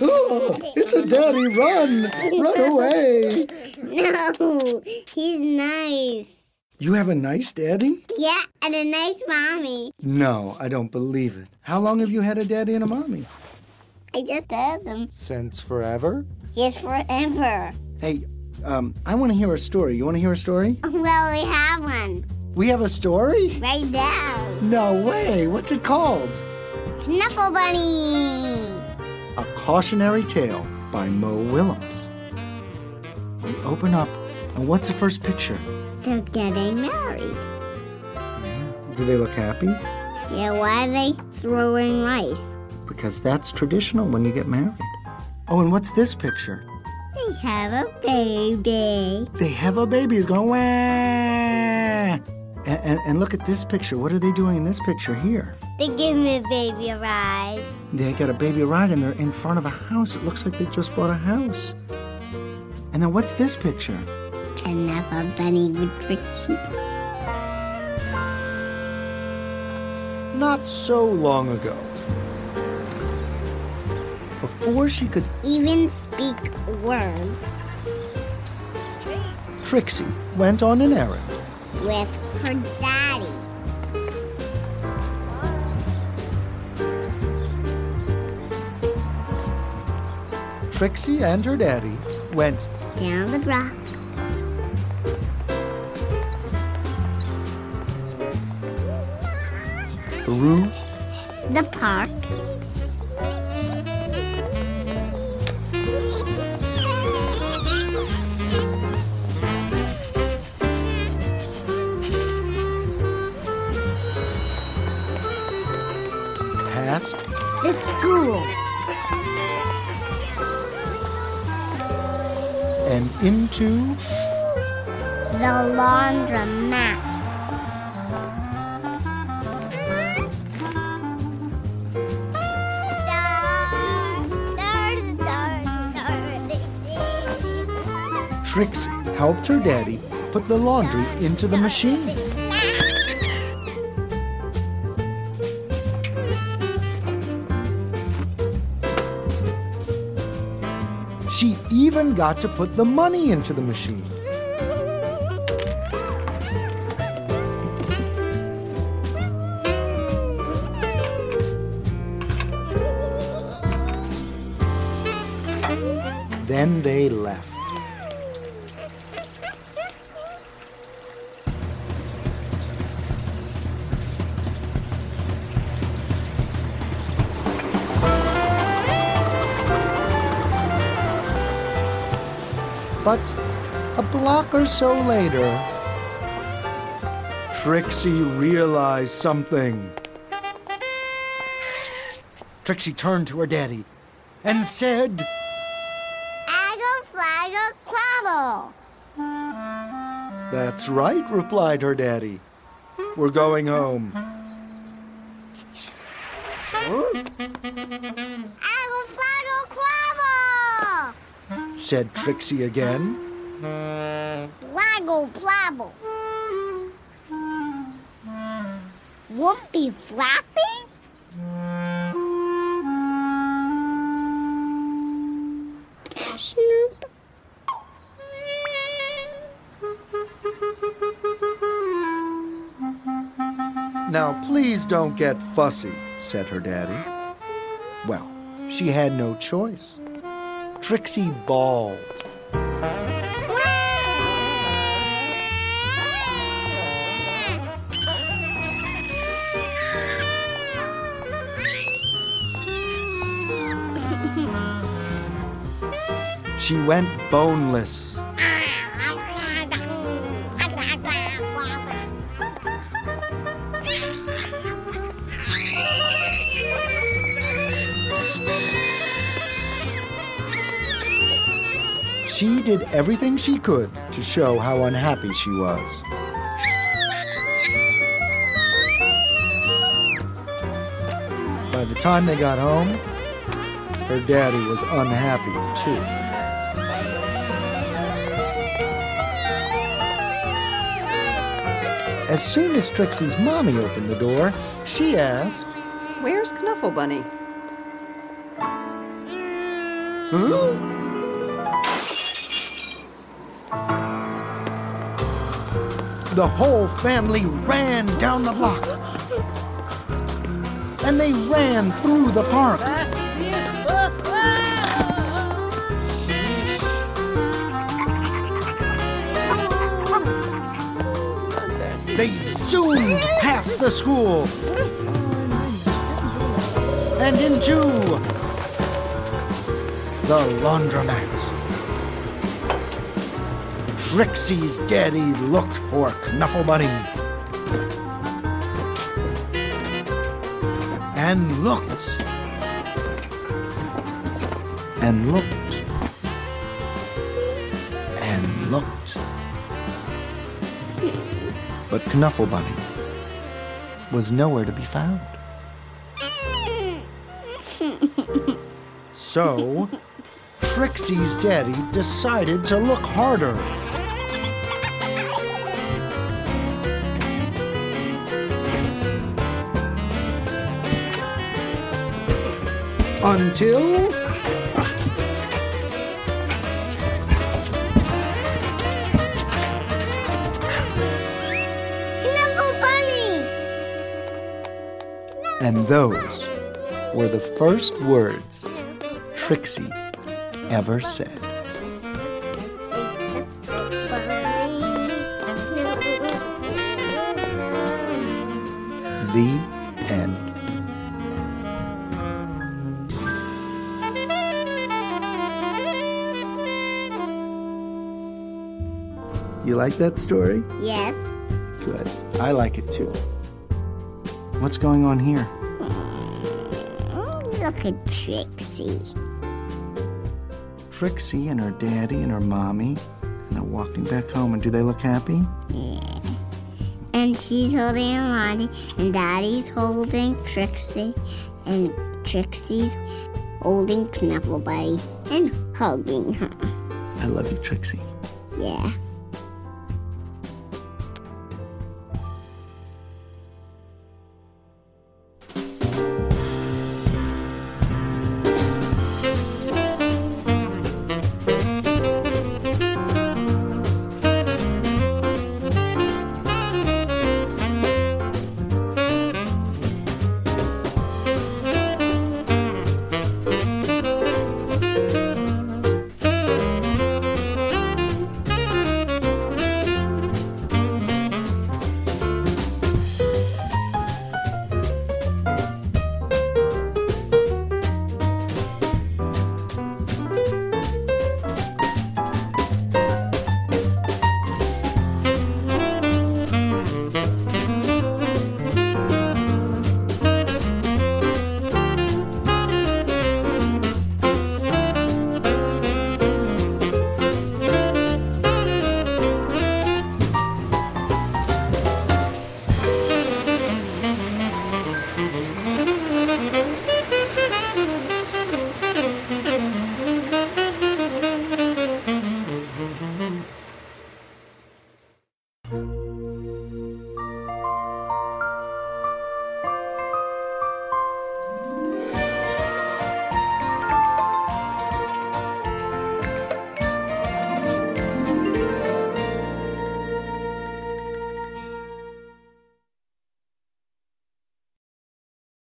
Oh, it's a daddy. Run. Run away. No, he's nice. You have a nice daddy? Yeah, and a nice mommy. No, I don't believe it. How long have you had a daddy and a mommy? I just had them. Since forever? Yes, forever. Hey, um, I want to hear a story. You want to hear a story? Well, we have one. We have a story? right now. No way. What's it called? Knuffle Bunny. A Cautionary Tale by Mo Willems. We open up, and what's the first picture? They're getting married. Do they look happy? Yeah, why are they throwing rice? Because that's traditional when you get married. Oh, and what's this picture? They have a baby. They have a baby. It's going wah. And, and, and look at this picture. What are they doing in this picture here? They give me a baby a ride. They got a baby ride and they're in front of a house. It looks like they just bought a house. And then what's this picture? Knuffle Bunny with Trixie. Not so long ago. Before she could, Even speak words Trixie went on an errand. With her daddy. Trixie and her daddy went Down the block. through The park. Past The school. and into The laundromat. Trixie helped her daddy put the laundry into the machine. She even got to put the money into the machine. Then they left. But a block or so later, Trixie realized something. Trixie turned to her daddy and said, Aggle, flaggle, quabble. That's right, replied her daddy. We're going home. Aggle, flaggle, quabble. Said Trixie again. Flaggle, plabble. Whoopie flappy? Snoop. Now, please don't get fussy, said her daddy. Well, she had no choice. Trixie Ball. She went boneless. She did everything she could to show how unhappy she was. By the time they got home, her daddy was unhappy too. As soon as Trixie's mommy opened the door, she asked, Where's Knuffle Bunny? Huh? The whole family ran down the block. And they ran through the park. They zoomed past the school and into the laundromat. Trixie's daddy looked for Knuffle Bunny. And looked. And looked. And looked. But Knuffle Bunny was nowhere to be found. So, Trixie's daddy decided to look harder. Until. And those were the first words Trixie ever said. The end. You like that story? Yes. Good. I like it too. What's going on here? Oh, look at Trixie. Trixie and her daddy and her mommy, and they're walking back home. And do they look happy? Yeah. And she's holding her mommy, and Daddy's holding Trixie, and Trixie's holding Knuffle Bunny and hugging her. I love you, Trixie. Yeah.